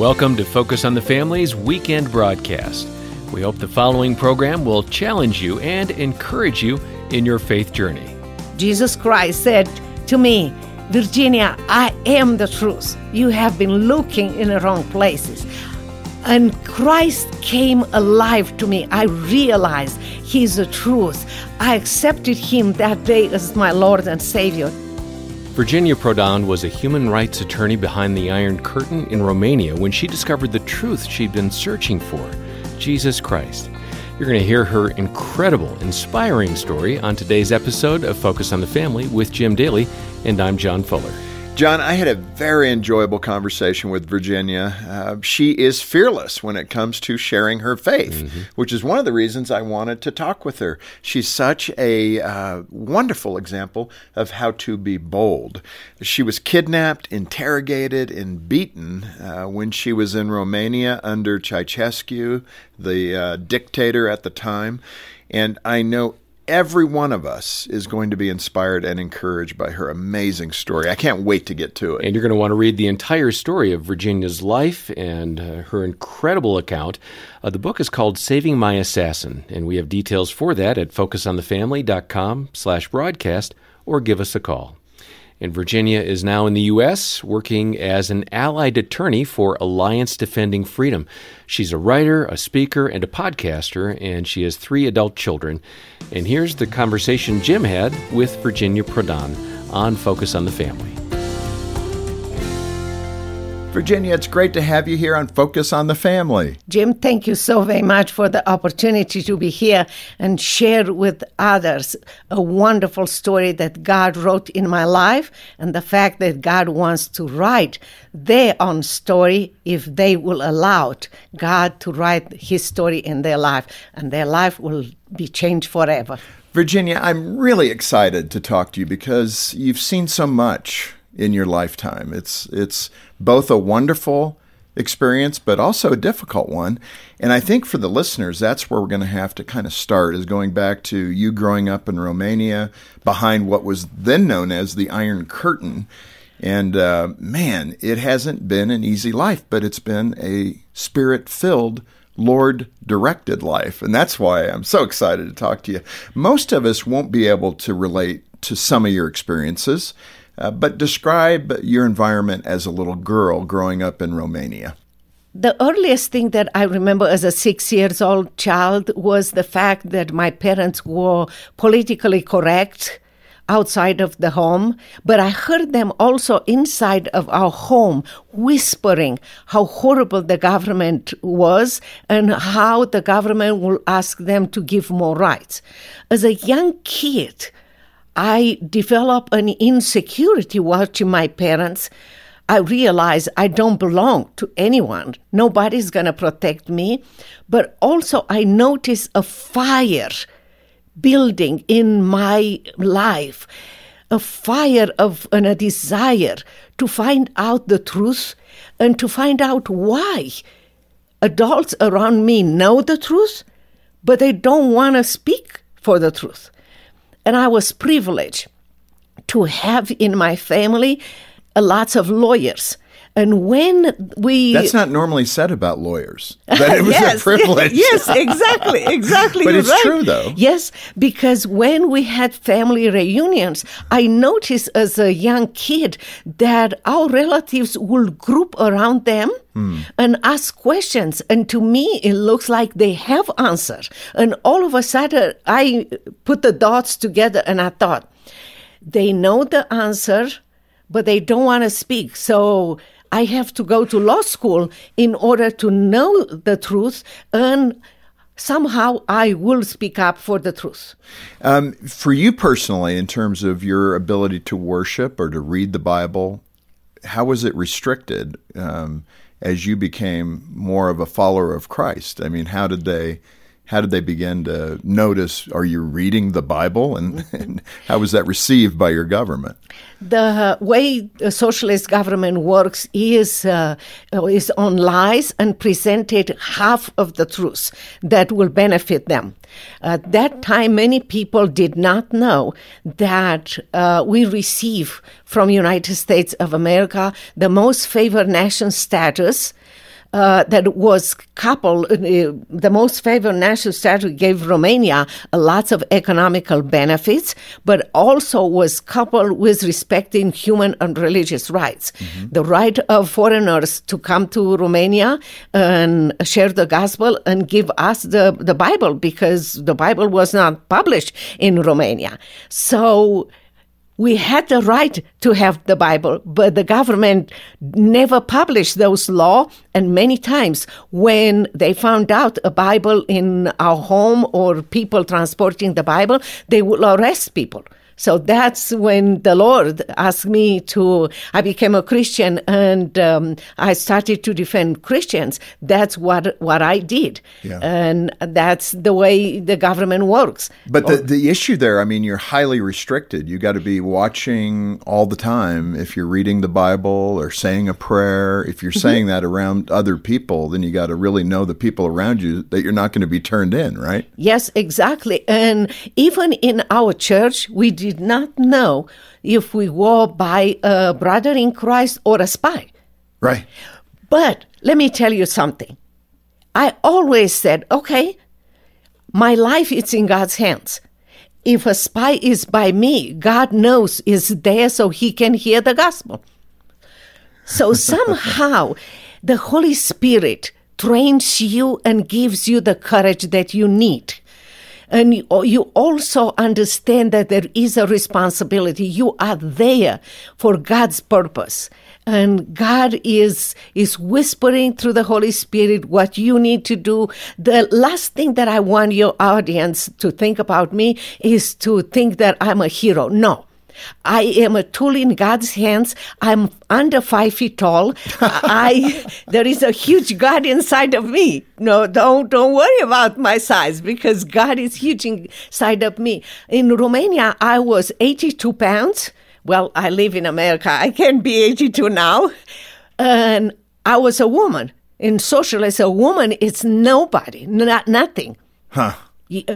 Welcome to Focus on the Family's weekend broadcast. We hope the following program will challenge you and encourage you in your faith journey. Jesus Christ said to me, Virginia, I am the truth. You have been looking in the wrong places. And Christ came alive to me. I realized He's the truth. I accepted Him that day as my Lord and Savior. Virginia Prodan was a human rights attorney behind the Iron Curtain in Romania when she discovered the truth she'd been searching for Jesus Christ. You're going to hear her incredible, inspiring story on today's episode of Focus on the Family with Jim Daly, and I'm John Fuller. John, I had a very enjoyable conversation with Virginia. Uh, she is fearless when it comes to sharing her faith, mm-hmm. which is one of the reasons I wanted to talk with her. She's such a uh, wonderful example of how to be bold. She was kidnapped, interrogated, and beaten uh, when she was in Romania under Ceausescu, the uh, dictator at the time. And I know every one of us is going to be inspired and encouraged by her amazing story. I can't wait to get to it. And you're going to want to read the entire story of Virginia's life and uh, her incredible account. Uh, the book is called Saving My Assassin, and we have details for that at focusonthefamily.com slash broadcast or give us a call. And Virginia is now in the U.S., working as an allied attorney for Alliance Defending Freedom. She's a writer, a speaker, and a podcaster, and she has three adult children. And here's the conversation Jim had with Virginia Prodan on Focus on the Family. Virginia, it's great to have you here on Focus on the Family. Jim, thank you so very much for the opportunity to be here and share with others a wonderful story that God wrote in my life and the fact that God wants to write their own story if they will allow it, God to write his story in their life and their life will be changed forever. Virginia, I'm really excited to talk to you because you've seen so much in your lifetime. It's it's both a wonderful experience but also a difficult one. And I think for the listeners that's where we're going to have to kind of start is going back to you growing up in Romania behind what was then known as the Iron Curtain. And uh, man, it hasn't been an easy life, but it's been a spirit filled, Lord directed life. And that's why I'm so excited to talk to you. Most of us won't be able to relate to some of your experiences. Uh, but describe your environment as a little girl growing up in Romania. The earliest thing that I remember as a six years old child was the fact that my parents were politically correct outside of the home, but I heard them also inside of our home whispering how horrible the government was and how the government will ask them to give more rights. As a young kid, I develop an insecurity watching my parents. I realize I don't belong to anyone. Nobody's going to protect me. But also, I notice a fire building in my life a fire of and a desire to find out the truth and to find out why adults around me know the truth, but they don't want to speak for the truth. And I was privileged to have in my family uh, lots of lawyers. And when we. That's not normally said about lawyers. That it was yes, a privilege. yes, exactly, exactly. but it's right. true, though. Yes, because when we had family reunions, I noticed as a young kid that our relatives would group around them hmm. and ask questions. And to me, it looks like they have answers. And all of a sudden, I put the dots together and I thought, they know the answer, but they don't want to speak. So I have to go to law school in order to know the truth and somehow I will speak up for the truth. Um, for you personally, in terms of your ability to worship or to read the Bible, how was it restricted um, as you became more of a follower of Christ? I mean, how did they how did they begin to notice? Are you reading the Bible, and, and how was that received by your government? The way the socialist government works is uh, is on lies and presented half of the truth that will benefit them. At that time, many people did not know that uh, we receive from United States of America the most favored nation status uh, that was coupled, uh, the most favored national status gave Romania lots of economical benefits, but also was coupled with respecting human and religious rights. The right of foreigners to come to Romania and share the gospel and give us the, the Bible because the Bible was not published in Romania. So we had the right to have the Bible, but the government never published those law. And many times when they found out a Bible in our home or people transporting the Bible, they would arrest people. So that's when the Lord asked me to, I became a Christian and um, I started to defend Christians. That's what, what I did. Yeah. And that's the way the government works. But the, the issue there, I mean, you're highly restricted. You got to be watching all the time. If you're reading the Bible or saying a prayer, if you're saying that around other people, then you got to really know the people around you that you're not going to be turned in, right? Yes, exactly. And even in our church, we did not know if we were by a brother in Christ or a spy. Right. But let me tell you something. I always said, okay, my life is in God's hands. If a spy is by me, God knows is there so he can hear the gospel. So somehow the Holy Spirit trains you and gives you the courage that you need. And you oh, you also understand that there is a responsibility. You are there for God's purpose. And God is, is whispering through the Holy Spirit what you need to do. The last thing that I want your audience to think about me is to think that I'm a hero. No. I am a tool in God's hands. I'm under five feet tall. I there is a huge God inside of me. No, don't don't worry about my size because God is huge inside of me. In Romania, I was 82 pounds. Well, I live in America. I can be 82 now, and I was a woman. In socialist, a woman is nobody, not nothing. Huh.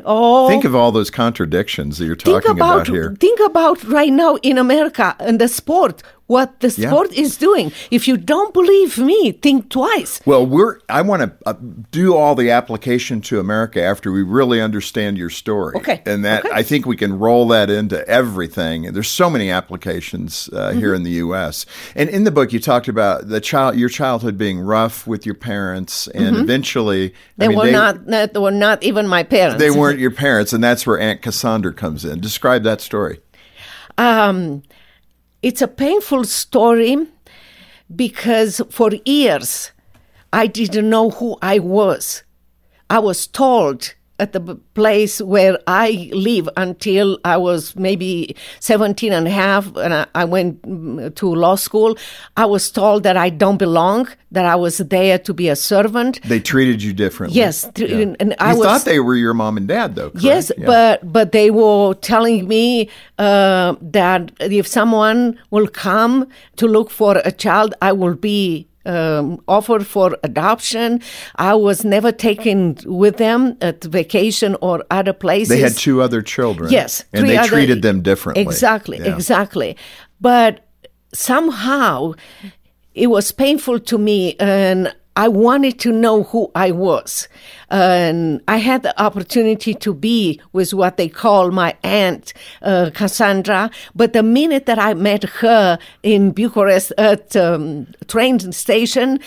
Oh, Think of all those contradictions that you're talking about, about here. think about right now in America and the sport, what the Yeah. sport is doing. If you don't believe me, think twice. Well, we're. I want to uh, do all the application to America after we really understand your story. Okay, and that okay. I think we can roll that into everything. There's so many applications uh, Mm-hmm. here in the U.S. And in the book, you talked about the child, your childhood being rough with your parents, and eventually, Mm-hmm. They I mean, were not, not, they were not even my parents. They weren't your parents, and that's where Aunt Cassandra comes in. Describe that story. Um, it's a painful story because for years I didn't know who I was. I was told at the place where I live until I was maybe 17 and a half and I, I went mm, to law school. I was told that I don't belong, that I was there to be a servant. They treated you differently. Yes, th- and- and you I was- thought they were your mom and dad, though. correct? Yes, Yeah. but but they were telling me uh, that if someone will come to look for a child, I will be um, offered for adoption. I was never taken with them at vacation or other places. they had two other children. Yes, and they other- treated them differently. Exactly, Yeah. exactly. But somehow it was painful to me, and I wanted to know who I was. And I had the opportunity to be with what they call my aunt, uh, Cassandra. But the minute that I met her in Bucharest at um, train station,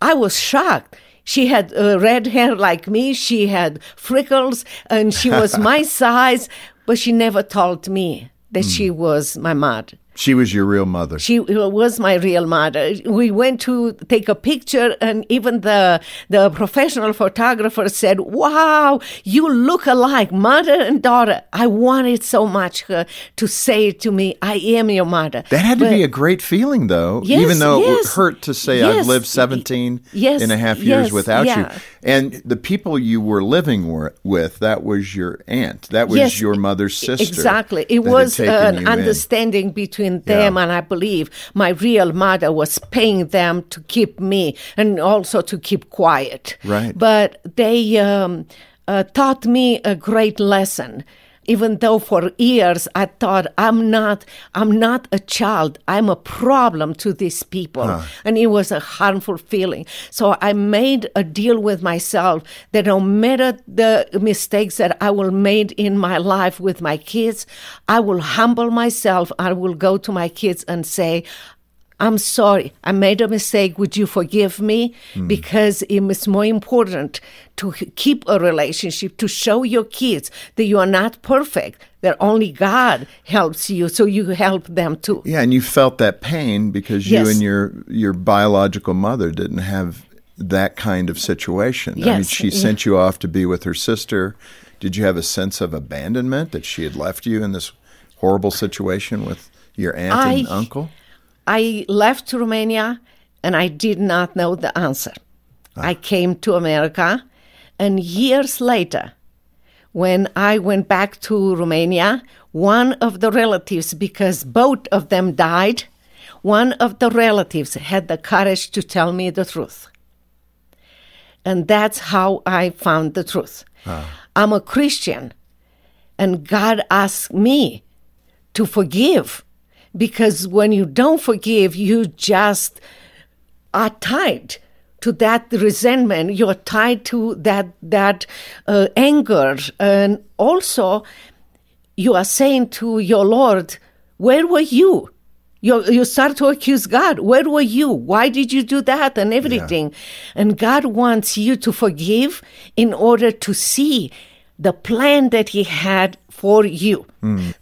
I was shocked. She had uh, red hair like me. She had freckles, and she was my size. But she never told me that she was my mother. She was your real mother. She was my real mother. We went to take a picture, and even the the professional photographer said, "Wow, you look alike, mother and daughter." I wanted so much her to say to me, "I am your mother." that had to But- be a great feeling, though, Yes, even though it would hurt to say I've lived 17 Yes, and a half years yes, without you. And the people you were living were, with, that was your aunt. That was Yes, your mother's sister. Exactly. It was an understanding in. understanding between them, Yeah. and I believe my real mother was paying them to keep me and also to keep quiet. Right. But they um, uh, taught me a great lesson even though for years I thought I'm not I'm not a child. I'm a problem to these people. Uh-huh. And it was a harmful feeling. So I made a deal with myself that no matter the mistakes that I will made in my life with my kids I will humble myself. I will go to my kids and say I'm sorry. I made a mistake. Would you forgive me? Hmm. Because it is more important to keep a relationship, to show your kids that you are not perfect, that only God helps you, so you help them too. Yeah, and you felt that pain because you and your your biological mother didn't have that kind of situation. I mean, Yes, she yeah. sent you off to be with her sister. Did you have a sense of abandonment that she had left you in this horrible situation with your aunt and uncle? I left Romania and I did not know the answer. Ah. I came to America, and years later, when I went back to Romania, one of the relatives, because both of them died, one of the relatives had the courage to tell me the truth. And that's how I found the truth. Ah. I'm a Christian, and God asked me to forgive because when you don't forgive, you just are tied to that resentment. You're tied to that that uh, anger, and also you are saying to your Lord, "Where were you?" You, you start to accuse God. Where were you? Why did you do that? And everything. And God wants you to forgive in order to see the plan that He had for you.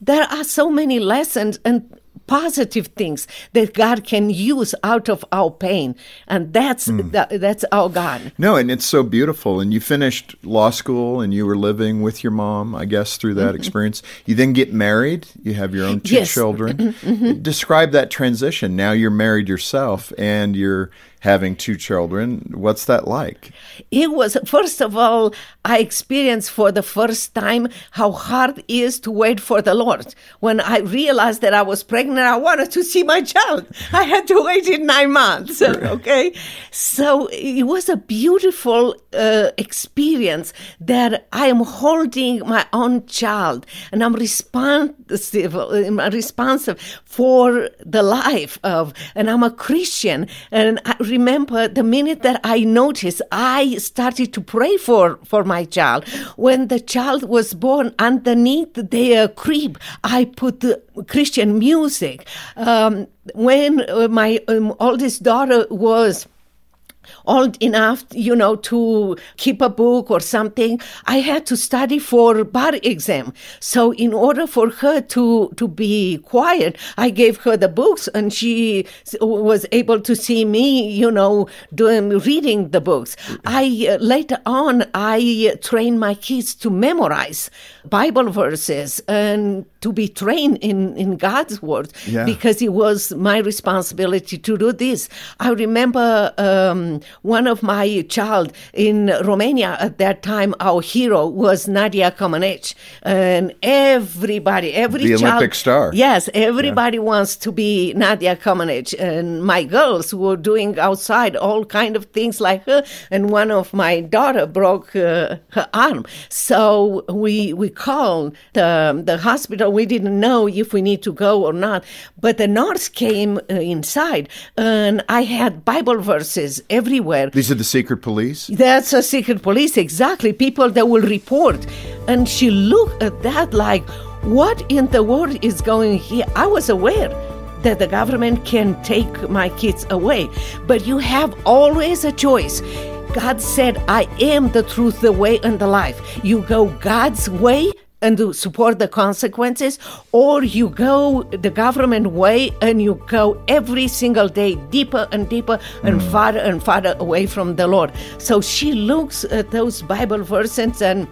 There are so many lessons and positive things that God can use out of our pain. And that's, hmm. the, that's our God. No, and it's so beautiful. And you finished law school and you were living with your mom, I guess, through that mm-hmm. experience. You then get married. You have your own two Yes. children. Mm-hmm. Mm-hmm. Describe that transition. Now you're married yourself and you're having two children. What's that like? It was, first of all, I experienced for the first time how hard it is to wait for the Lord. When I realized that I was pregnant, I wanted to see my child. I had to wait in nine months. Okay. So it was a beautiful uh, experience that I am holding my own child and I'm responsive, I'm responsive for the life of, and I'm a Christian. And I remember the minute that I noticed, I started to pray for, for my child. When the child was born underneath their crib, I put Christian music. Um, when uh, my um, oldest daughter was old enough, you know, to keep a book or something, I had to study for bar exam. So in order for her to, to be quiet, I gave her the books and she was able to see me, you know, doing, reading the books. I, uh, later on, I trained my kids to memorize Bible verses and to be trained in, in God's word Yeah. because it was my responsibility to do this. I remember um, one of my child in Romania at that time. Our hero was Nadia Comaneci, and everybody, every The child, Olympic star. Yes, everybody wants to be Nadia Comaneci, and my girls were doing outside all kind of things like her. And one of my daughter broke uh, her arm, so we we called the the hospital. We didn't know if we need to go or not, but the nurse came uh, inside, and I had Bible verses everywhere. These are the secret police? That's a secret police, exactly. People that will report. And she looked at that like, what in the world is going here? I was aware that the government can take my kids away, but you have always a choice. God said, I am the truth, the way, and the life. You go God's way and to support the consequences, or you go the government way and you go every single day deeper and deeper and farther and farther away from the Lord. So she looks at those Bible verses and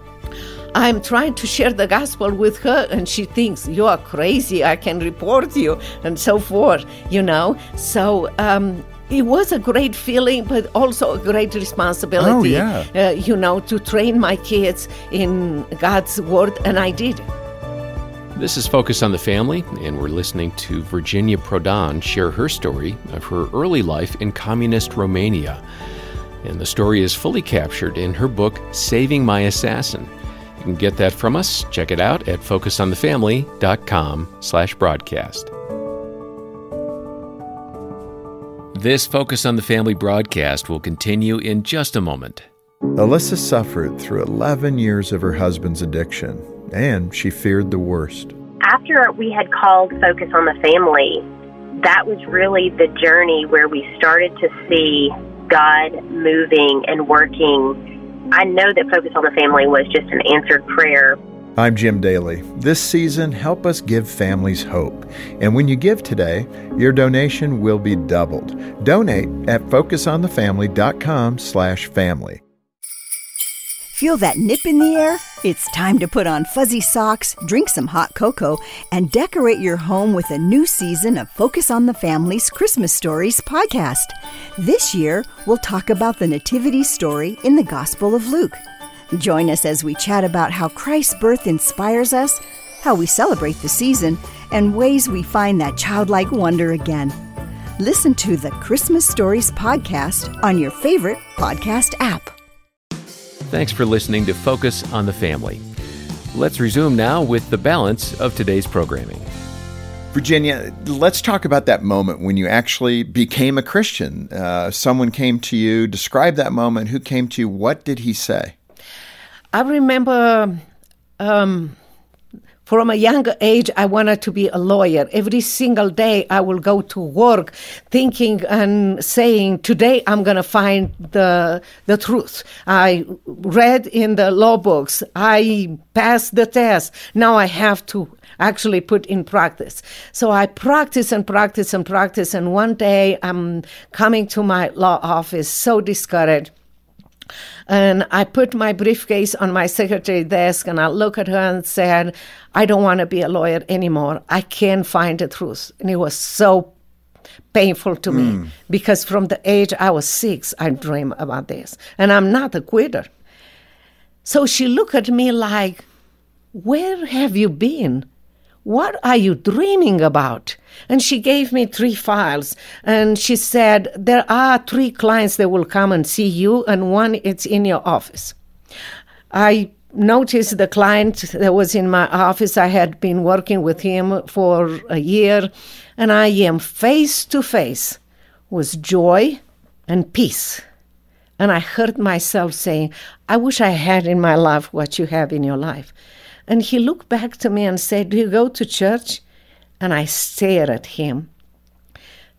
I'm trying to share the gospel with her, and she thinks you are crazy. I can report you, and so forth. You know, so um, it was a great feeling, but also a great responsibility. Oh, yeah. uh, you know, to train my kids in God's word, and I did. This is Focus on the Family, and we're listening to Virginia Prodan share her story of her early life in communist Romania. And the story is fully captured in her book, Saving My Assassin. You can get that from us. Check it out at focusonthefamily.com slash broadcast. This Focus on the Family broadcast will continue in just a moment. Alyssa suffered through 11 years of her husband's addiction, and she feared the worst. After we had called Focus on the Family, that was really the journey where we started to see God moving and working. I know that Focus on the Family was just an answered prayer. I'm Jim Daly. This season, help us give families hope. And when you give today, your donation will be doubled. Donate at focusonthefamily.com slash family. Feel that nip in the air? It's time to put on fuzzy socks, drink some hot cocoa, and decorate your home with a new season of Focus on the Family's Christmas Stories podcast. This year, we'll talk about the Nativity story in the Gospel of Luke. Join us as we chat about how Christ's birth inspires us, how we celebrate the season, and ways we find that childlike wonder again. Listen to the Christmas Stories podcast on your favorite podcast app. Thanks for listening to Focus on the Family. Let's resume now with the balance of today's programming. Virginia, let's talk about that moment when you actually became a Christian. Uh, someone came to you. Describe that moment. Who came to you? What did he say? I remember um, from a younger age, I wanted to be a lawyer. Every single day, I will go to work thinking and saying, Today I'm going to find the, the truth. I read in the law books, I passed the test. Now I have to actually put in practice. So I practice and practice and practice. And one day I'm coming to my law office so discouraged and I put my briefcase on my secretary desk and I look at her and said, I don't want to be a lawyer anymore. I can't find the truth. And it was so painful to mm. me because from the age I was six, I dream about this. And I'm not a quitter. So she looked at me like, Where have you been? What are you dreaming about? And she gave me three files and she said, There are three clients that will come and see you, and one it's in your office. I noticed the client that was in my office. I had been working with him for a year, and I am face to face with joy and peace. And I heard myself saying, I wish I had in my life what you have in your life. And he looked back to me and said, Do you go to church? And I stared at him,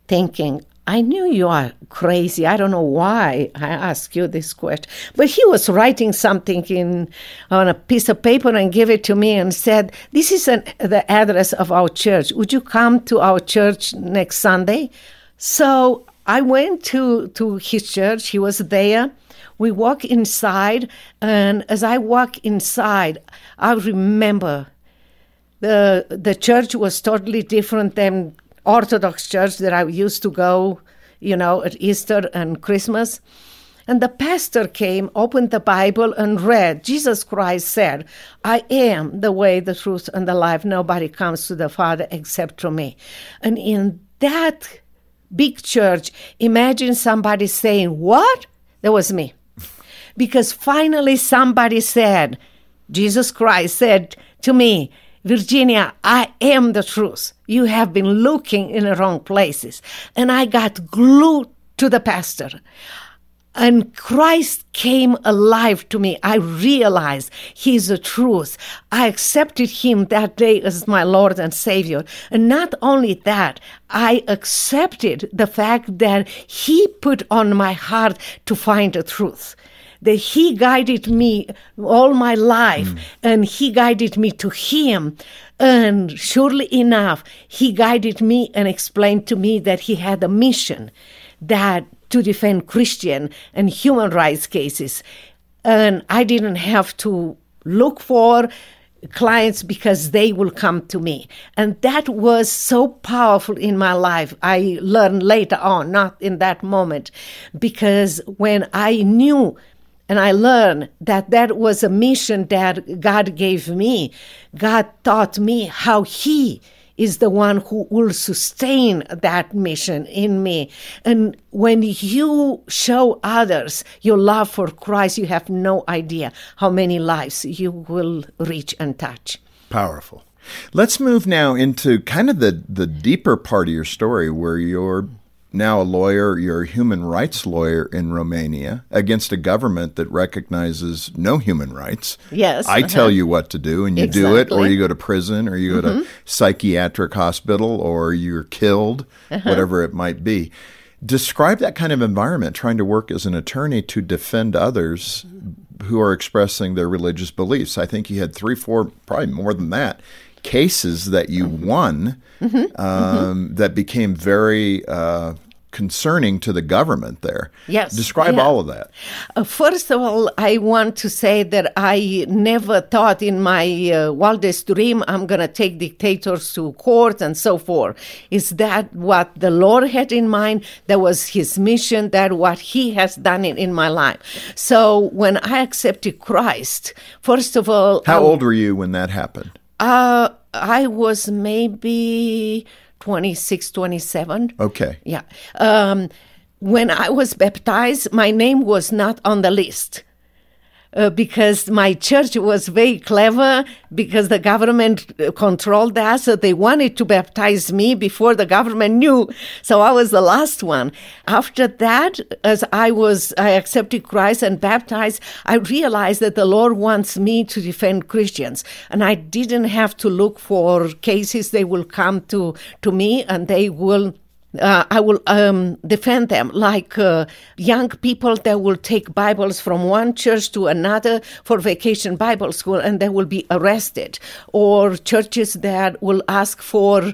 thinking, I knew you are crazy. I don't know why I asked you this question. But he was writing something in on a piece of paper and gave it to me and said, This is an, the address of our church. Would you come to our church next Sunday? So I went to, to his church. He was there. We walk inside, and as I walk inside, I remember the the church was totally different than Orthodox church that I used to go, you know, at Easter and Christmas. And the pastor came, opened the Bible, and read. Jesus Christ said, I am the way, the truth, and the life. Nobody comes to the Father except through me. And in that big church, imagine somebody saying, What? That was me because finally somebody said, Jesus Christ said to me, Virginia, I am the truth. You have been looking in the wrong places. And I got glued to the pastor. And Christ came alive to me. I realized He's the truth. I accepted Him that day as my Lord and Savior. And not only that, I accepted the fact that He put on my heart to find the truth that he guided me all my life mm. and he guided me to him and surely enough he guided me and explained to me that he had a mission that to defend christian and human rights cases and i didn't have to look for clients because they will come to me. And that was so powerful in my life. I learned later on, not in that moment, because when I knew and I learned that that was a mission that God gave me. God taught me how He is the one who will sustain that mission in me. And when you show others your love for Christ, you have no idea how many lives you will reach and touch. Powerful. Let's move now into kind of the, the deeper part of your story where you're now a lawyer, you're a human rights lawyer in Romania against a government that recognizes no human rights. Yes. I uh-huh. tell you what to do, and you do it, or you go to prison, or you go to psychiatric hospital, or you're killed, whatever it might be. Describe that kind of environment, trying to work as an attorney to defend others who are expressing their religious beliefs. I think you had three, four, probably more than that, cases that you won um, that became very uh, concerning to the government there. Yes, Describe yeah. all of that. Uh, first of all, I want to say that I never thought in my uh, wildest dream I'm going to take dictators to court and so forth. Is that what the Lord had in mind? That was His mission. That what He has done in, in my life. So when I accepted Christ, first of all, How I, old were you when that happened? Uh, I was maybe 26, 27. Okay. Yeah. Um, when I was baptized, my name was not on the list. Uh, because my church was very clever because the government uh, controlled that so they wanted to baptize me before the government knew. So i was the last one. After that as i was i accepted christ and baptized i realized that the lord wants me to defend christians. And i didn't have to look for cases. They will come to to me and they will uh, I will um, defend them. Like uh, young people that will take Bibles from one church to another for vacation Bible school and they will be arrested, or churches that will ask for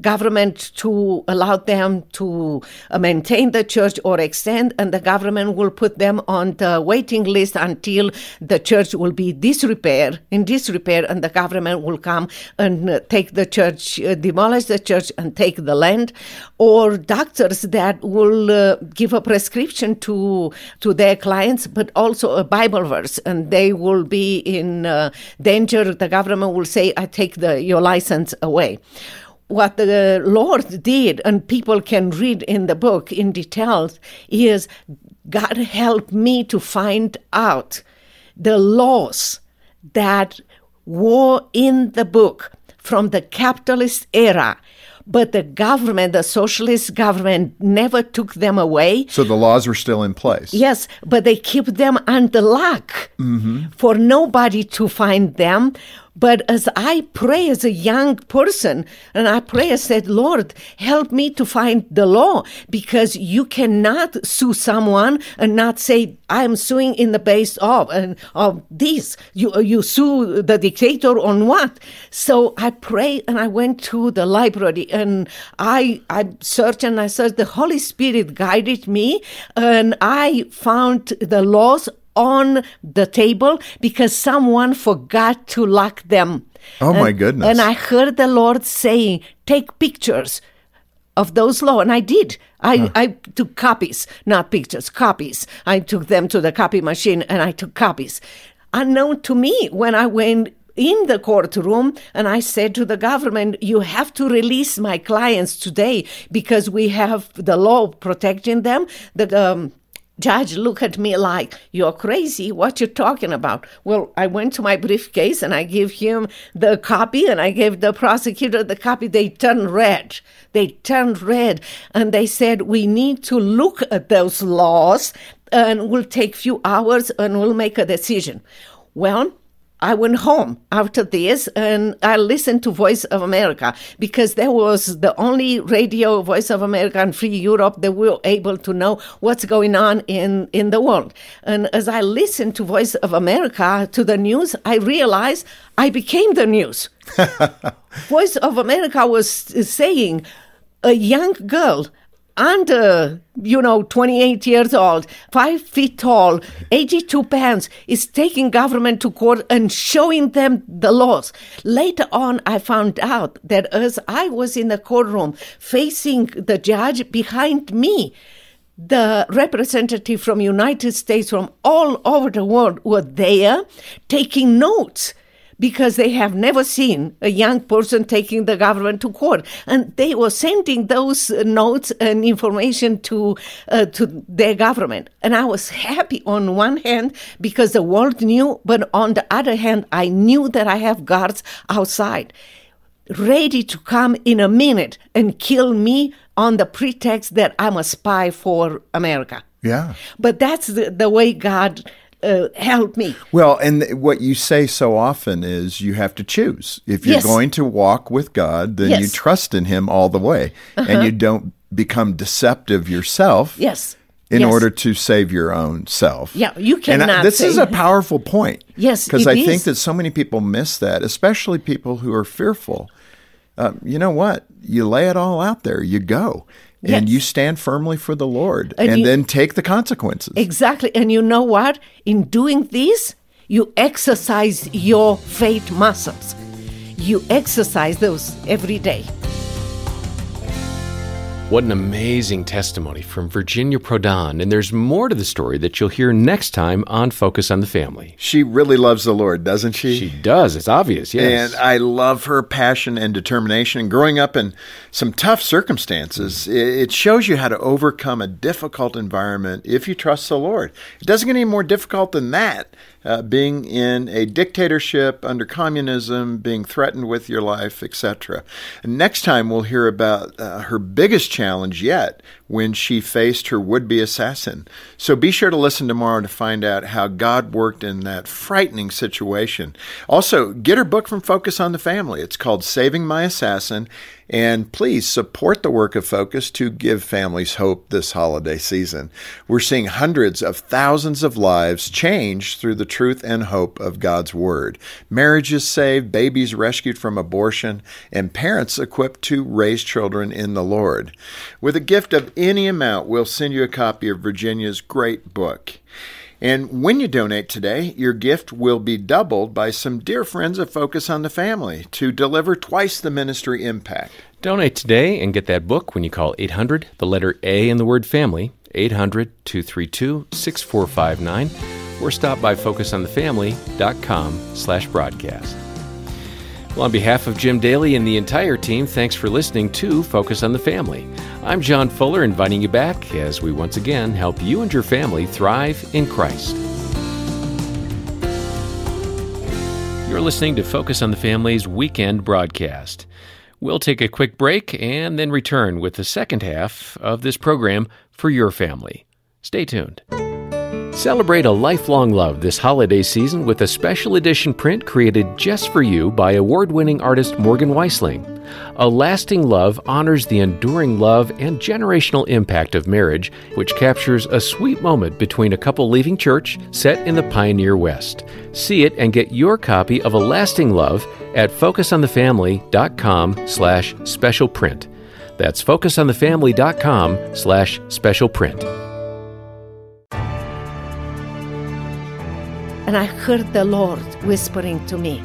government to allow them to uh, maintain the church or extend, and the government will put them on the waiting list until the church will be disrepair in disrepair, and the government will come and uh, take the church, uh, demolish the church, and take the land, or doctors that will uh, give a prescription to to their clients, but also a Bible verse, and they will be in danger. The government will say, "I take the your license away." What the Lord did, and people can read in the book in details, is God helped me to find out the laws that were in the book from the capitalist era. But the government, the socialist government, never took them away. So the laws were still in place. Yes, but they keep them under lock mm-hmm. for nobody to find them. But as I pray as a young person, and I pray, I said, Lord, help me to find the law because you cannot sue someone and not say, I'm suing in the base of and of this. You uh, you sue the dictator on what? So I pray and I went to the library and I I searched and I searched. The Holy Spirit guided me and I found the laws on the table because someone forgot to lock them. Oh, my And- goodness. And I heard the Lord saying, Take pictures of those law and i did. I, I took copies not pictures copies. I took them to the copy machine and i took copies. Unknown to me when i went in the courtroom and i said to the government you have to release my clients today because we have the law protecting them. The um, judge looked at me like you're crazy. What you're talking about? Well i went to my briefcase and i gave him the copy and i gave the prosecutor the copy. They turned red. They turned red. And they said we need to look at those laws and we'll take few hours and we'll make a decision. Well I went home after this and I listened to Voice of America because that was the only radio Voice of America and Free Europe that we were able to know what's going on in, in the world. And as I listened to Voice of America, to the news, I realized I became the news. Voice of America was saying a young girl under, you know, 28 years old, five feet tall, 82 pounds, is taking government to court and showing them the laws. Later on, I found out that as I was in the courtroom facing the judge behind me, the representative from United States from all over the world were there taking notes because they have never seen a young person taking the government to court. And they were sending those notes and information to, uh, to their government. And I was happy on one hand because the world knew, but on the other hand, I knew that I have guards outside ready to come in a minute and kill me on the pretext that I'm a spy for America. Yeah. But that's the, the way God uh, helped me. Well, and th- what you say so often is you have to choose. If you're Yes. going to walk with God, then you trust in Him all the way, and you don't become deceptive yourself. Yes. In Yes. order to save your own self. Yeah, you And I- cannot this is a powerful point. Yes, Because I think that so many people miss that, especially people who are fearful. Um, you know what? You lay it all out there. You go. And you stand firmly for the Lord And and you- then take the consequences. Exactly. And you know what? In doing this, you exercise your faith muscles. You exercise those every day. What an amazing testimony from Virginia Prodan. And there's more to the story that you'll hear next time on Focus on the Family. She really loves the Lord, doesn't she? She does, it's obvious, yes. And I love her passion and determination. And growing up in some tough circumstances, mm. it it shows you how to overcome a difficult environment if you trust the Lord. It doesn't get any more difficult than that. Uh, being in a dictatorship under communism, being threatened with your life, etc. Next time we'll hear about uh, her biggest challenge yet when she faced her would be assassin. So be sure to listen tomorrow to find out how God worked in that frightening situation. Also, get her book from Focus on the Family. It's called Saving My Assassin. And please support the work of Focus to give families hope this holiday season. We're seeing hundreds of thousands of lives changed through the truth and hope of God's Word. Marriages saved, babies rescued from abortion, and parents equipped to raise children in the Lord. With a gift of any amount, we'll send you a copy of Virginia's great book. And when you donate today, your gift will be doubled by some dear friends of Focus on the Family to deliver twice the ministry impact. Donate today and get that book when you call 800, the letter A in the word family, 800 232 6459, or stop by focusonthefamily.com slash broadcast. Well, on behalf of Jim Daly and the entire team, thanks for listening to Focus on the Family. I'm John Fuller, inviting you back as we once again help you and your family thrive in Christ. You're listening to Focus on the Family's weekend broadcast. We'll take a quick break and then return with the second half of this program for your family. Stay tuned. Celebrate a lifelong love this holiday season with a special edition print created just for you by award winning artist Morgan Weistling. A Lasting Love honors the enduring love and generational impact of marriage, which captures a sweet moment between a couple leaving church set in the pioneer West. See it and get your copy of A Lasting Love at focusonthefamily.com slash special print. That's focusonthefamily.com slash special print. And I heard the Lord whispering to me,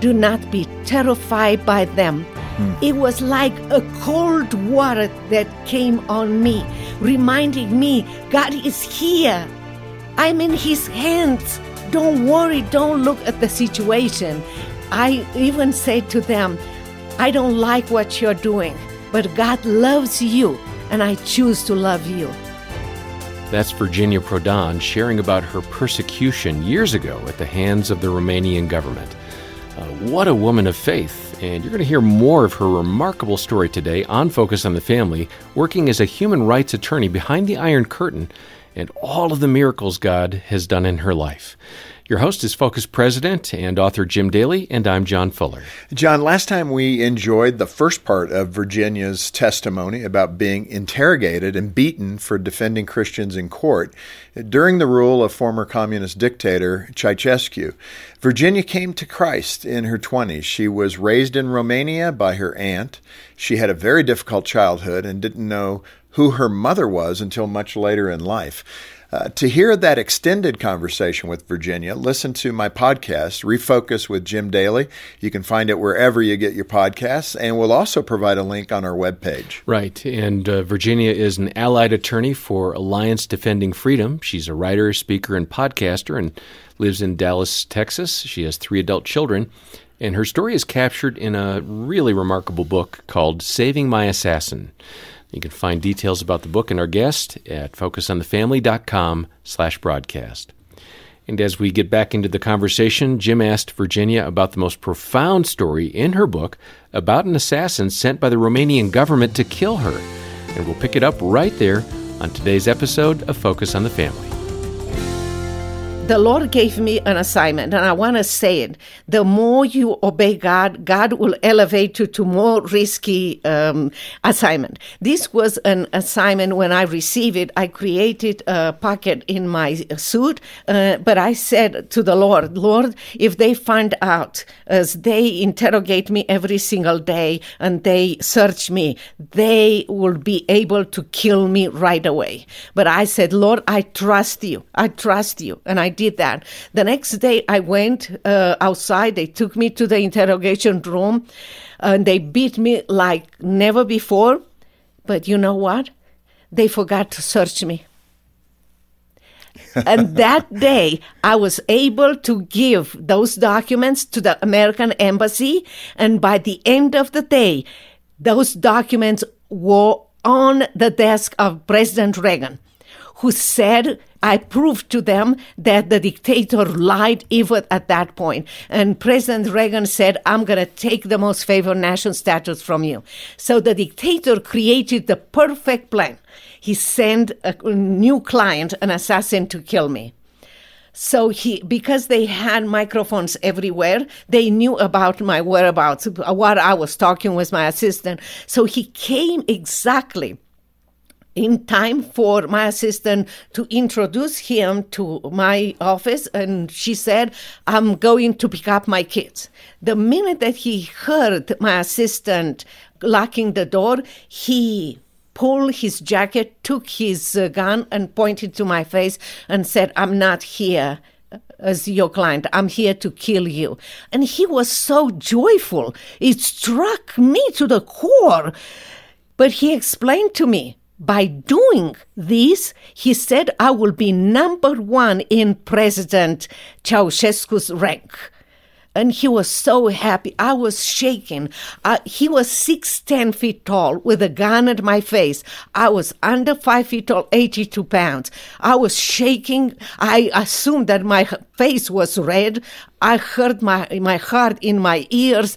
Do not be terrified by them. Hmm. It was like a cold water that came on me, reminding me God is here. I'm in His hands. Don't worry, don't look at the situation. I even said to them, I don't like what you're doing, but God loves you, and I choose to love you. That's Virginia Prodan sharing about her persecution years ago at the hands of the Romanian government. Uh, what a woman of faith. And you're going to hear more of her remarkable story today on Focus on the Family, working as a human rights attorney behind the Iron Curtain and all of the miracles God has done in her life. Your host is Focus President and author Jim Daly, and I'm John Fuller. John, last time we enjoyed the first part of Virginia's testimony about being interrogated and beaten for defending Christians in court during the rule of former communist dictator Ceausescu. Virginia came to Christ in her 20s. She was raised in Romania by her aunt. She had a very difficult childhood and didn't know who her mother was until much later in life. Uh, to hear that extended conversation with Virginia, listen to my podcast, Refocus with Jim Daly. You can find it wherever you get your podcasts, and we'll also provide a link on our webpage. Right. And uh, Virginia is an allied attorney for Alliance Defending Freedom. She's a writer, speaker, and podcaster and lives in Dallas, Texas. She has three adult children. And her story is captured in a really remarkable book called Saving My Assassin. You can find details about the book and our guest at focusonthefamily.com slash broadcast. And as we get back into the conversation, Jim asked Virginia about the most profound story in her book about an assassin sent by the Romanian government to kill her. And we'll pick it up right there on today's episode of Focus on the Family the Lord gave me an assignment, and I want to say it. The more you obey God, God will elevate you to more risky um, assignment. This was an assignment when I received it. I created a pocket in my suit, uh, but I said to the Lord, Lord, if they find out as they interrogate me every single day and they search me, they will be able to kill me right away. But I said, Lord, I trust you. I trust you, and I did that. The next day, I went uh, outside. They took me to the interrogation room, and they beat me like never before. But you know what? They forgot to search me. and that day, I was able to give those documents to the American embassy. And by the end of the day, those documents were on the desk of President Reagan, who said I proved to them that the dictator lied even at that point. And President Reagan said, I'm going to take the most favored nation status from you. So the dictator created the perfect plan. He sent a new client, an assassin, to kill me. So he, because they had microphones everywhere, they knew about my whereabouts, what I was talking with my assistant. So he came exactly in time for my assistant to introduce him to my office and she said i'm going to pick up my kids the minute that he heard my assistant locking the door he pulled his jacket took his uh, gun and pointed to my face and said i'm not here as your client. I'm here to kill you. And he was so joyful. It struck me to the core. But he explained to me by doing this, he said, I will be number one in President Ceausescu's rank. And he was so happy. I was shaking. Uh, he was six, ten feet tall with a gun at my face. I was under five feet tall, 82 pounds. I was shaking. I assumed that my face was red. I heard my, my heart in my ears.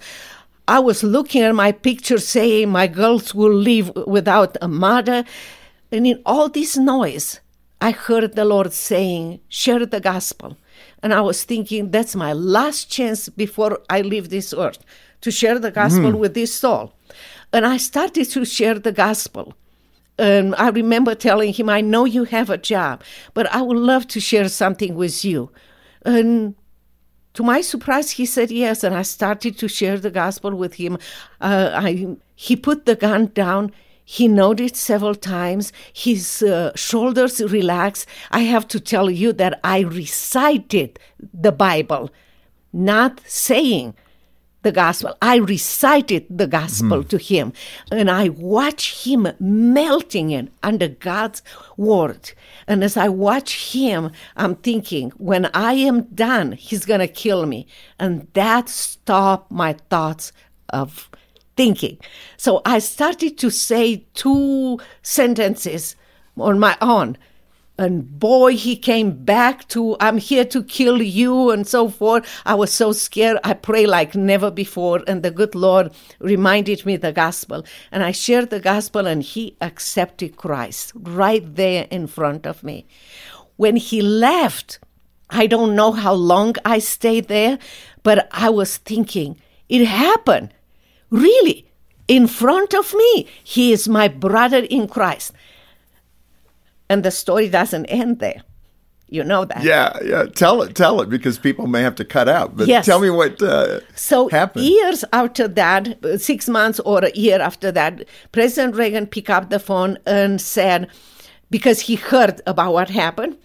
I was looking at my picture saying my girls will live without a mother. And in all this noise, I heard the Lord saying, share the gospel. And I was thinking, that's my last chance before I leave this earth to share the gospel mm. with this soul. And I started to share the gospel. And I remember telling him, I know you have a job, but I would love to share something with you. And to my surprise, he said yes, and I started to share the gospel with him. Uh, I, he put the gun down. He nodded several times. His uh, shoulders relaxed. I have to tell you that I recited the Bible, not saying the gospel. I recited the gospel mm. to him and I watched him melting in under God's word. And as I watch him, I'm thinking, when I am done, he's going to kill me. And that stopped my thoughts of thinking. So I started to say two sentences on my own and boy, he came back to, I'm here to kill you, and so forth. I was so scared. I pray like never before. And the good Lord reminded me the gospel. And I shared the gospel, and he accepted Christ right there in front of me. When he left, I don't know how long I stayed there, but I was thinking, it happened. Really, in front of me. He is my brother in Christ. And the story doesn't end there. You know that. Yeah, yeah. Tell it, tell it, because people may have to cut out. But Yes. tell me what uh, So happened. years after that, six months or a year after that, President Reagan picked up the phone and said, because he heard about what happened,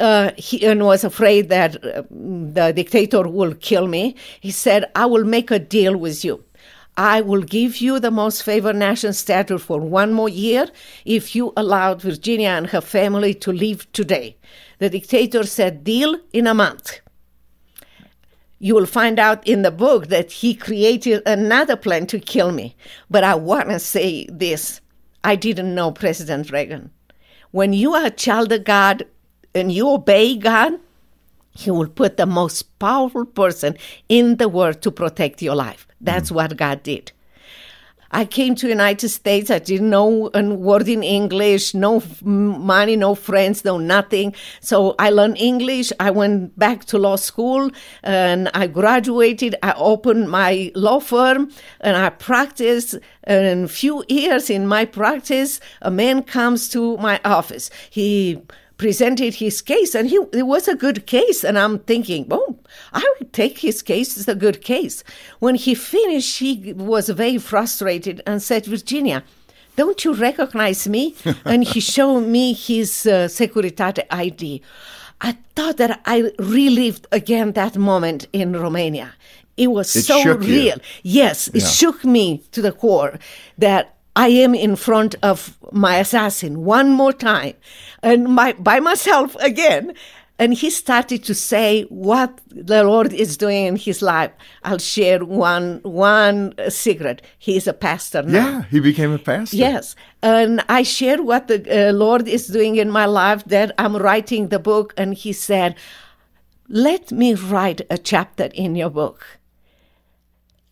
uh, he and was afraid that uh, the dictator will kill me. He said, "I will make a deal with you." I will give you the most favored nation status for one more year if you allowed Virginia and her family to leave today. The dictator said, Deal in a month you will find out in the book that he created another plan to kill me. But I want to say this I didn't know President Reagan. When you are a child of God and you obey God, he will put the most powerful person in the world to protect your life. That's mm. what God did. I came to United States. I didn't know a word in English, no money, no friends, no nothing. So I learned English. I went back to law school and I graduated. I opened my law firm and I practiced. And a few years in my practice, a man comes to my office. He presented his case and he it was a good case and i'm thinking oh i would take his case it's a good case. When he finished he was very frustrated and said virginia don't you recognize me? And he showed me his uh, securitate id i thought that i relived again that moment in romania. It was It so shook you. real. Yes it Yeah. shook me to the core that I am in front of my assassin one more time and my, by myself again. And he started to say what the Lord is doing in his life. I'll share one, one secret. He is a pastor now. yeah, he became a pastor. Yes. And I shared what the uh, Lord is doing in my life that I'm writing the book. And he said, Let me write a chapter in your book.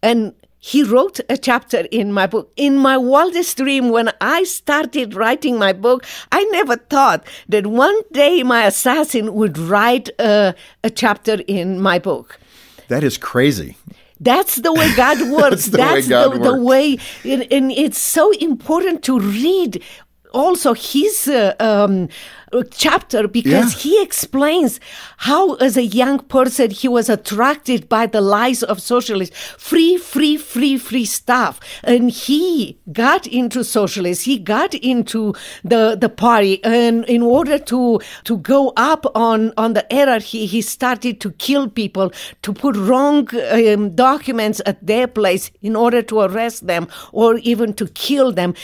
And he wrote a chapter in my book. In my wildest dream, when I started writing my book, I never thought that one day my assassin would write a, a chapter in my book. That is crazy. That's the way God works. the way God the, the way, and, and it's so important to read also his uh, um, chapter because Yeah. he explains how, as a young person, he was attracted by the lies of socialists. Free, free, free, free stuff. And he got into socialists. He got into the, the party. And in order to, to go up on, on the error, he, he started to kill people, to put wrong um, documents at their place in order to arrest them or even to kill them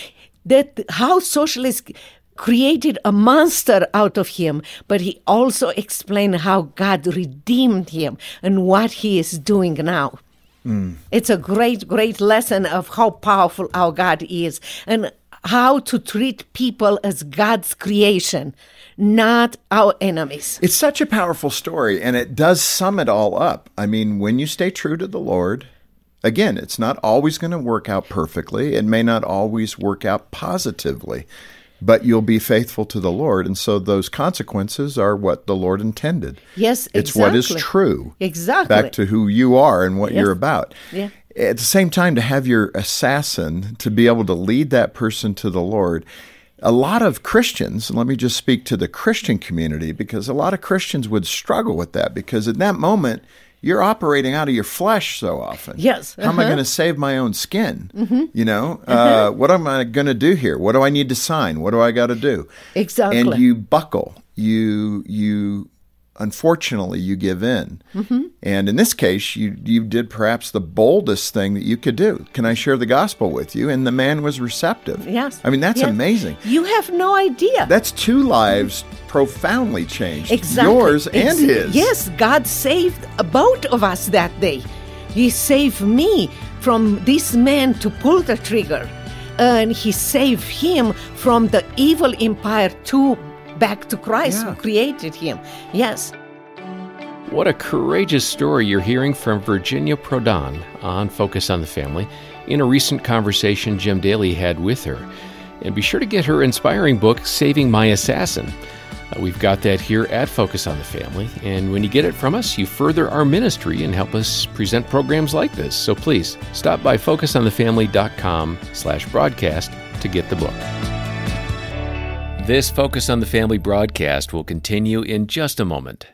that how socialists created a monster out of him, but he also explained how God redeemed him and what he is doing now. It's a great, great lesson of how powerful our God is and how to treat people as God's creation, not our enemies. It's such a powerful story, and it does sum it all up. I mean, when you stay true to the Lord, again, it's not always going to work out perfectly. It may not always work out positively, but you'll be faithful to the Lord. And so those consequences are what the Lord intended. Yes, It's what is true. Exactly. Back to who you are and what Yes. you're about. Yeah. At the same time, to have your assassin to be able to lead that person to the Lord. A lot of Christians, and let me just speak to the Christian community, because a lot of Christians would struggle with that because in that moment, you're operating out of your flesh so often. Yes, How am I uh-huh. going to save my own skin? You know, uh, what am I going to do here? What do I need to sign? What do I got to do? Exactly. And you buckle. You you unfortunately you give in. Mm-hmm. And in this case, you you did perhaps the boldest thing that you could do. Can I share the gospel with you? And the man was receptive. Yes. I mean, that's Yes. amazing. You have no idea. That's two lives profoundly changed. Exactly. Yours and his. Yes, God saved both of us that day. He saved me from this man to pull the trigger, and He saved him from the evil empire to back to Christ Yeah. who created him. Yes. What a courageous story you're hearing from Virginia Prodan on Focus on the Family in a recent conversation Jim Daly had with her. And be sure to get her inspiring book, Saving My Assassin. Uh, we've got that here at Focus on the Family. And when you get it from us, you further our ministry and help us present programs like this. So please stop by focusonthefamily.com slash broadcast to get the book. This Focus on the Family broadcast will continue in just a moment.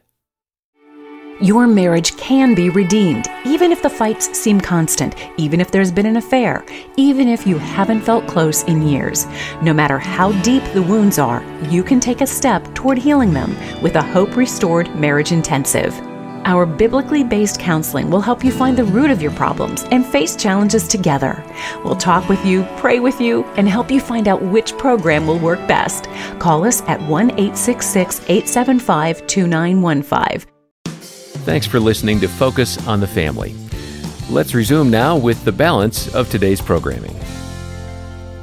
Your marriage can be redeemed, even if the fights seem constant, even if there's been an affair, even if you haven't felt close in years. No matter how deep the wounds are, you can take a step toward healing them with a Hope Restored Marriage Intensive. Our biblically based counseling will help you find the root of your problems and face challenges together. We'll talk with you, pray with you, and help you find out which program will work best. Call us at 1 866 875 2915. Thanks for listening to Focus on the Family. Let's resume now with the balance of today's programming.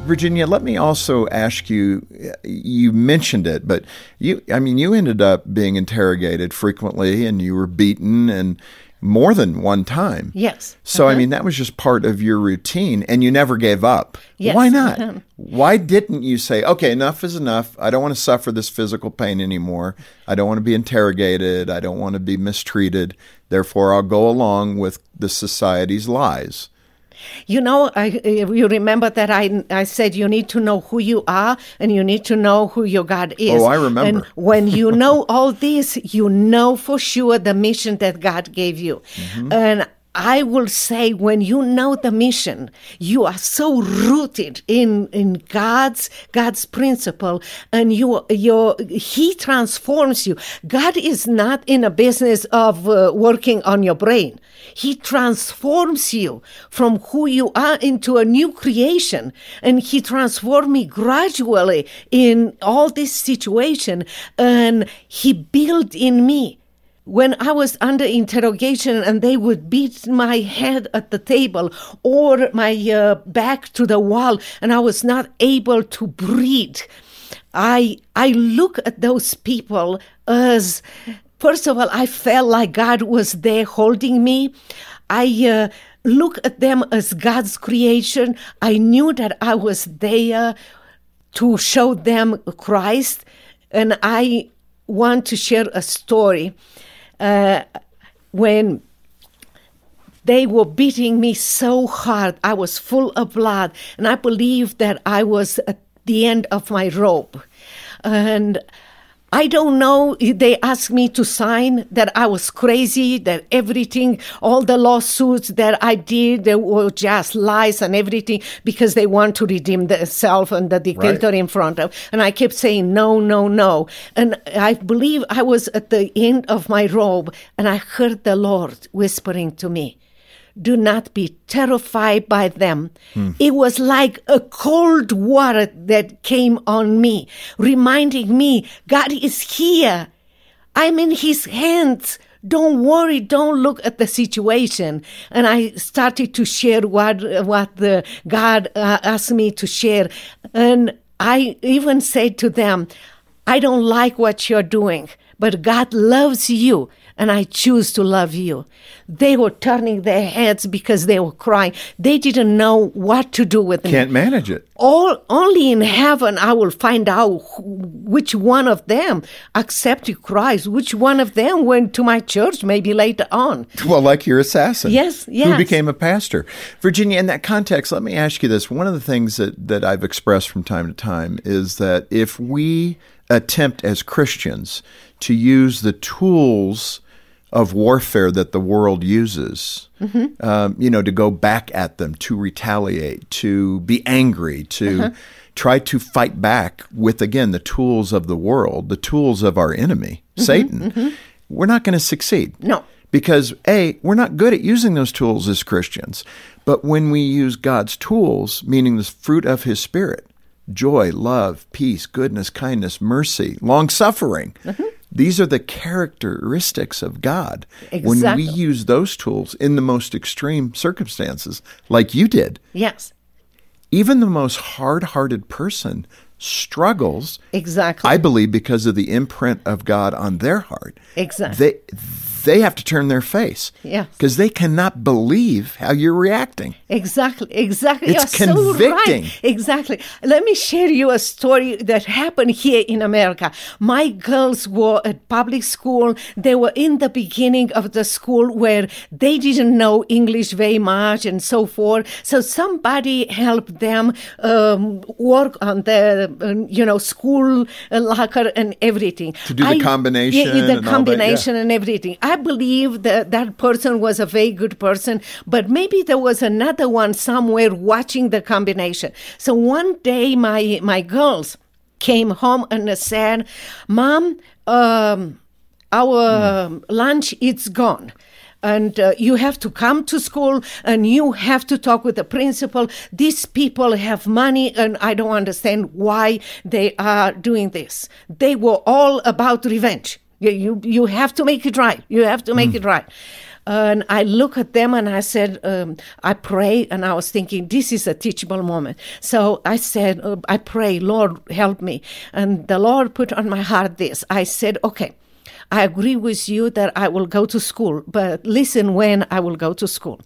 Virginia, let me also ask you you mentioned it, but you I mean you ended up being interrogated frequently and you were beaten and more than one time. Yes. So Uh-huh. I mean that was just part of your routine and you never gave up. Yes. Why not? Uh-huh. Why didn't you say, "Okay, enough is enough. I don't want to suffer this physical pain anymore. I don't want to be interrogated. I don't want to be mistreated. Therefore, I'll go along with the society's lies." You know, I, you remember that I, I said you need to know who you are and you need to know who your God is. Oh, I remember. And when you know all this, you know for sure the mission that God gave you. Mm-hmm. And I will say, when you know the mission, you are so rooted in in God's God's principle, and you your He transforms you. God is not in a business of uh, working on your brain. He transforms you from who you are into a new creation, and He transformed me gradually in all this situation, and He built in me. When I was under interrogation and they would beat my head at the table or my uh, back to the wall and I was not able to breathe, I I look at those people as first of all I felt like God was there holding me. I uh, look at them as God's creation. I knew that I was there to show them Christ, and I want to share a story uh, when they were beating me so hard. I was full of blood, and I believed that I was at the end of my rope. And I don't know. They asked me to sign that I was crazy, that everything, all the lawsuits that I did, they were just lies and everything because they want to redeem themselves and the dictator in front of. And I kept saying, no, no, no. And I believe I was at the end of my rope and I heard the Lord whispering to me, do not be terrified by them. It was like a cold water that came on me, reminding me God is here. I'm in His hands. Don't worry. Don't look at the situation. And I started to share what what the God uh, asked me to share, and I even said to them, "I don't like what you're doing, but God loves you." And I choose to love you. They were turning their heads because they were crying. They didn't know what to do with me. Can't manage it. All only in heaven I will find out who, which one of them accepted Christ, which one of them went to my church maybe later on. Well, like your assassin. Yes, yes. Who became a pastor. Virginia, in that context, let me ask you this. One of the things that, that I've expressed from time to time is that if we attempt as Christians to use the tools of warfare that the world uses, um, you know, to go back at them, to retaliate, to be angry, to uh-huh. try to fight back with, again, the tools of the world, the tools of our enemy, mm-hmm, Satan, mm-hmm. we're not going to succeed. No. Because, A, we're not good at using those tools as Christians. But when we use God's tools, meaning the fruit of His Spirit, joy, love, peace, goodness, kindness, mercy, long suffering, mm-hmm. These are the characteristics of God. When we use those tools in the most extreme circumstances, like you did, Yes, even the most hard hearted person struggles exactly. I believe because of the imprint of God on their heart. Exactly. They they have to turn their face. Yeah. Because they cannot believe how you're reacting. Exactly, exactly. It's You're so convicting. right. Exactly. Let me share you a story that happened here in America. My girls were at public school. They were in the beginning of the school where they didn't know English very much and so forth. So somebody helped them um, work on the, uh, you know, school uh, locker and everything. To do the combination Yeah, the and all that, yeah. combination and everything. I believe that that person was a very good person, but maybe there was another one somewhere watching the combination. So one day, my my girls came home and said, "Mom, um, our um, lunch it's gone." And uh, you have to come to school and you have to talk with the principal. These people have money, and I don't understand why they are doing this. They were all about revenge. You, you, you have to make it right. You have to make it right. And I look at them and I said, um, I pray. And I was thinking, this is a teachable moment. So I said, uh, I pray, Lord, help me. And the Lord put on my heart this. I said, okay. I agree with you that I will go to school, but listen when I will go to school.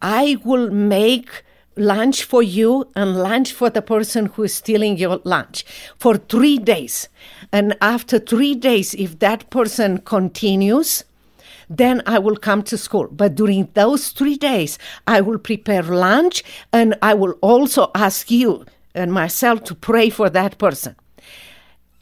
I will make lunch for you and lunch for the person who is stealing your lunch for three days. And after three days, if that person continues, then I will come to school. But during those three days, I will prepare lunch and I will also ask you and myself to pray for that person.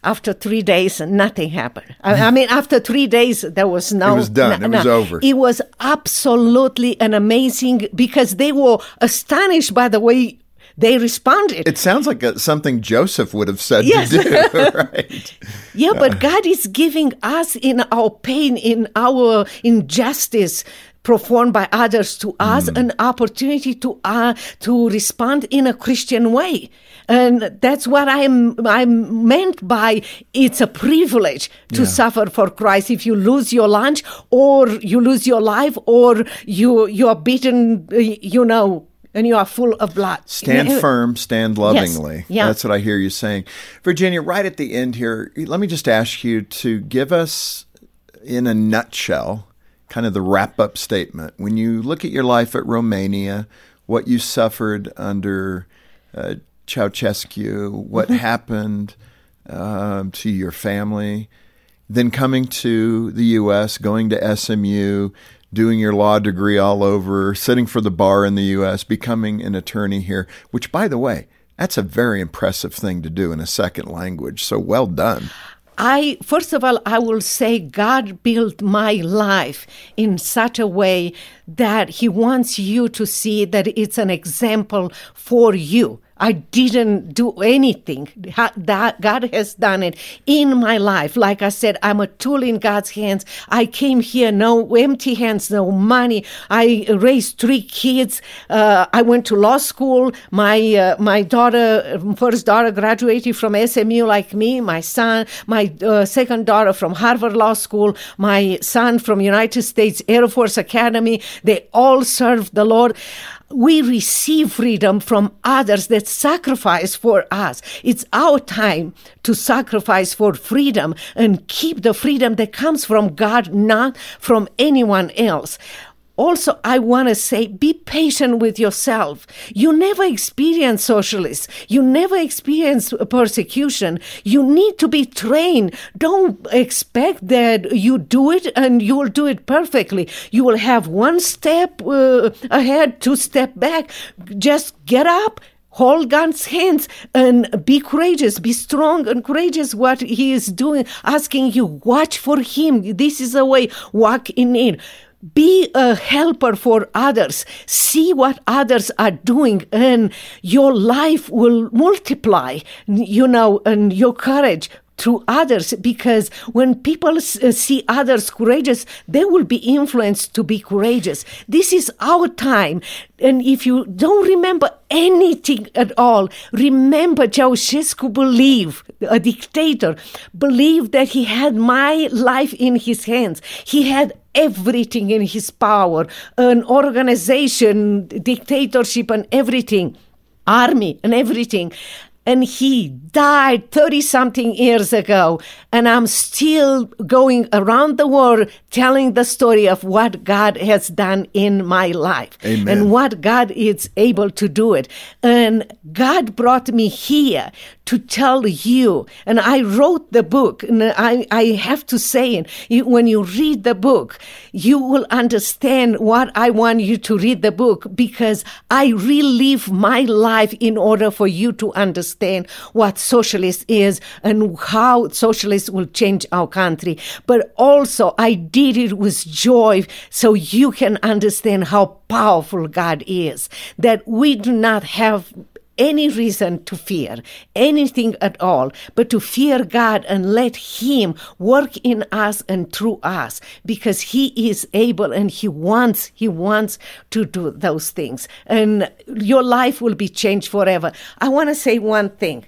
After three days, nothing happened. I, I mean, after three days, there was no. It was done. no- It was no. over. It was absolutely an amazing because they were astonished by the way they responded. It sounds like a, something Joseph would have said Yes. to do, right? Yeah, but God is giving us in our pain, in our injustice performed by others to us an opportunity to uh, to respond in a Christian way. And that's what I'm I'm meant by it's a privilege to suffer for Christ if you lose your lunch or you lose your life or you you are beaten you know and you are full of blood. Stand firm, stand lovingly. Yes. Yeah. That's what I hear you saying. Virginia, right at the end here, let me just ask you to give us, in a nutshell, kind of the wrap up statement. When you look at your life at Romania, what you suffered under uh, Ceausescu, what happened um, to your family, then coming to the U.S., going to SMU, doing your law degree all over, sitting for the bar in the U.S., becoming an attorney here, which, by the way, that's a very impressive thing to do in a second language. So well done. I first of all I will say God built my life in such a way that he wants you to see that it's an example for you. I didn't do anything. That God has done it in my life. Like I said, I'm a tool in God's hands. I came here no empty hands, no money. I raised three kids. Uh, I went to law school. My uh, my daughter, first daughter, graduated from SMU like me. My son, my uh, second daughter from Harvard Law School. My son from United States Air Force Academy. They all serve the Lord we receive freedom from others that sacrifice for us. It's our time to sacrifice for freedom and keep the freedom that comes from God, not from anyone else. Also, I want to say be patient with yourself. You never experience socialists. You never experience persecution. You need to be trained. Don't expect that you do it and you will do it perfectly. You will have one step uh, ahead, two step back. Just get up hold God's hands and be courageous, be strong and courageous. What He is doing, asking you, watch for Him. This is the way, walk in it. Be a helper for others. See what others are doing, and your life will multiply, you know, and your courage through others because when people uh, see others courageous they will be influenced to be courageous. This is our time. And if you don't remember anything at all remember Ceausescu believed a dictator believed that he had my life in his hands. He had everything in his power an organization dictatorship and everything army and everything and he died 30 something years ago. And I'm still going around the world telling the story of what God has done in my life Amen. and what God is able to do it. And God brought me here to tell you. And I wrote the book, and I, I have to say it. You, when you read the book, you will understand what I want you to read the book because I relive my life in order for you to understand what socialist is and how socialists will change our country. But also, I did it with joy so you can understand how powerful God is. That we do not have any reason to fear anything at all, but to fear God and let Him work in us and through us because He is able and He wants, He wants to do those things. And your life will be changed forever. I want to say one thing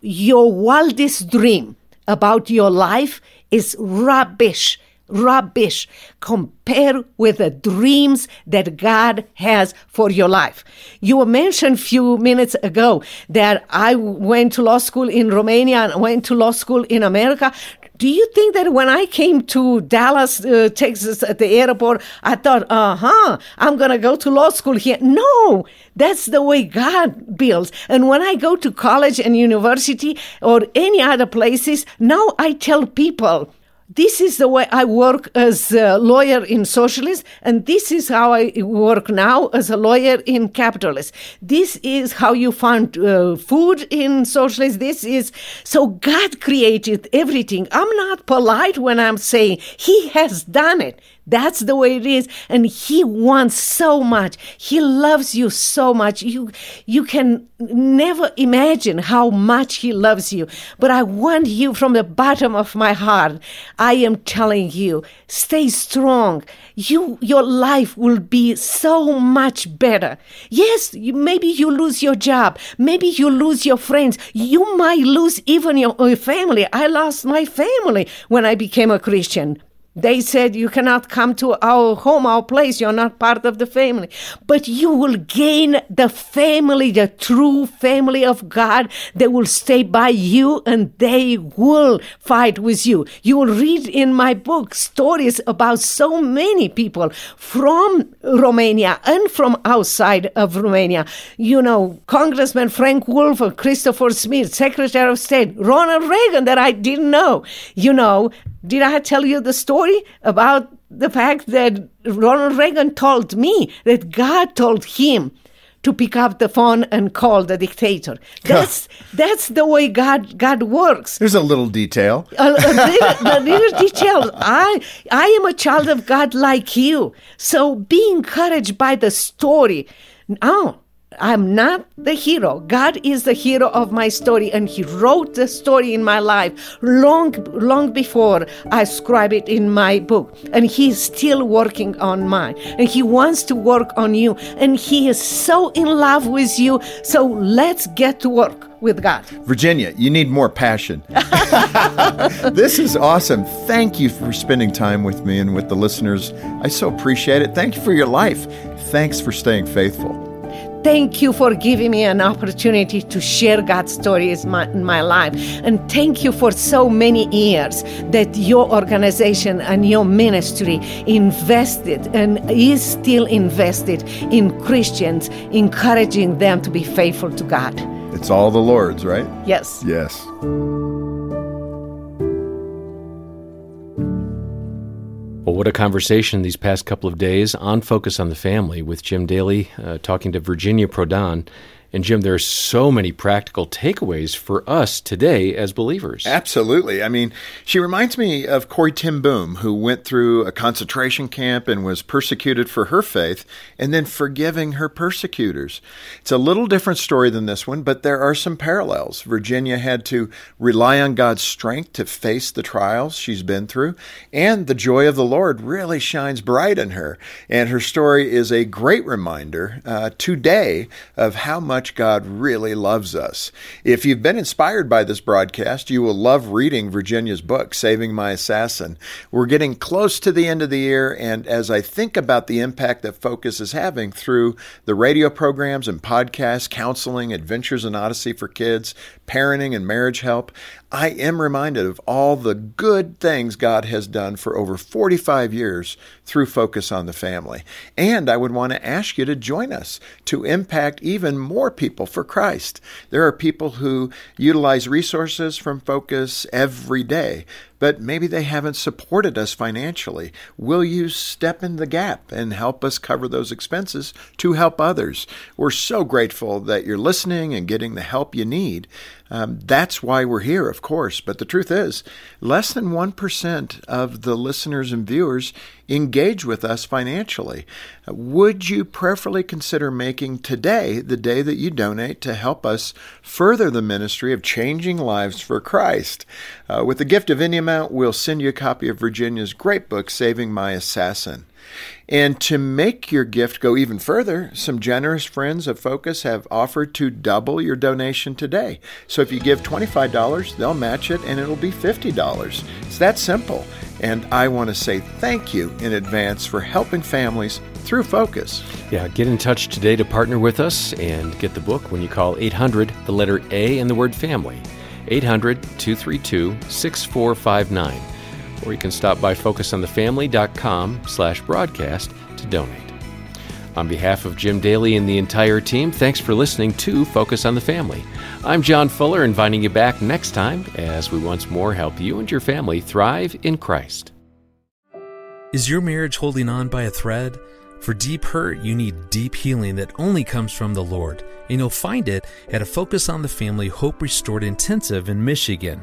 your wildest dream about your life is rubbish rubbish compared with the dreams that God has for your life. You mentioned a few minutes ago that I went to law school in Romania and went to law school in America. Do you think that when I came to Dallas, uh, Texas at the airport, I thought, uh huh, I'm going to go to law school here? No, that's the way God builds. And when I go to college and university or any other places, now I tell people, this is the way I work as a lawyer in socialist, and this is how I work now as a lawyer in capitalist. This is how you find uh, food in socialist. This is so God created everything. I'm not polite when I'm saying He has done it. That's the way it is. And he wants so much. He loves you so much. You, you can never imagine how much he loves you. But I want you from the bottom of my heart. I am telling you, stay strong. You, your life will be so much better. Yes, you, maybe you lose your job. Maybe you lose your friends. You might lose even your, your family. I lost my family when I became a Christian. They said, You cannot come to our home, our place. You're not part of the family. But you will gain the family, the true family of God. They will stay by you and they will fight with you. You will read in my book stories about so many people from Romania and from outside of Romania. You know, Congressman Frank Wolf, Christopher Smith, Secretary of State, Ronald Reagan, that I didn't know. You know, did I tell you the story about the fact that Ronald Reagan told me that God told him to pick up the phone and call the dictator? That's that's the way God God works. There's a little detail. A, a little, the little details. I I am a child of God like you. So be encouraged by the story. Oh, I'm not the hero. God is the hero of my story, and He wrote the story in my life long, long before I scribe it in my book. And He's still working on mine, and He wants to work on you, and He is so in love with you. So let's get to work with God. Virginia, you need more passion. this is awesome. Thank you for spending time with me and with the listeners. I so appreciate it. Thank you for your life. Thanks for staying faithful. Thank you for giving me an opportunity to share God's stories my, in my life. And thank you for so many years that your organization and your ministry invested and is still invested in Christians, encouraging them to be faithful to God. It's all the Lord's, right? Yes. Yes. Well, what a conversation these past couple of days on Focus on the Family with Jim Daly uh, talking to Virginia Prodan. And Jim, there are so many practical takeaways for us today as believers. Absolutely. I mean, she reminds me of Corrie ten Boom, who went through a concentration camp and was persecuted for her faith, and then forgiving her persecutors. It's a little different story than this one, but there are some parallels. Virginia had to rely on God's strength to face the trials she's been through, and the joy of the Lord really shines bright in her. And her story is a great reminder uh, today of how much much God really loves us. If you've been inspired by this broadcast, you will love reading Virginia's book, Saving My Assassin. We're getting close to the end of the year, and as I think about the impact that Focus is having through the radio programs and podcasts, counseling, Adventures in Odyssey for Kids, parenting and marriage help, I am reminded of all the good things God has done for over 45 years through Focus on the Family. And I would want to ask you to join us to impact even more people for Christ. There are people who utilize resources from Focus every day, but maybe they haven't supported us financially. Will you step in the gap and help us cover those expenses to help others? We're so grateful that you're listening and getting the help you need. Um, that's why we're here, of course. But the truth is, less than 1% of the listeners and viewers engage with us financially. Would you prayerfully consider making today the day that you donate to help us further the ministry of changing lives for Christ? Uh, with the gift of any amount, we'll send you a copy of Virginia's great book, Saving My Assassin. And to make your gift go even further, some generous friends of Focus have offered to double your donation today. So if you give $25, they'll match it and it'll be $50. It's that simple. And I want to say thank you in advance for helping families through Focus. Yeah, get in touch today to partner with us and get the book when you call 800, the letter A, and the word family. 800 232 6459 or you can stop by focusonthefamily.com slash broadcast to donate. On behalf of Jim Daly and the entire team, thanks for listening to Focus on the Family. I'm John Fuller, inviting you back next time as we once more help you and your family thrive in Christ. Is your marriage holding on by a thread? For deep hurt, you need deep healing that only comes from the Lord, and you'll find it at a Focus on the Family Hope Restored Intensive in Michigan.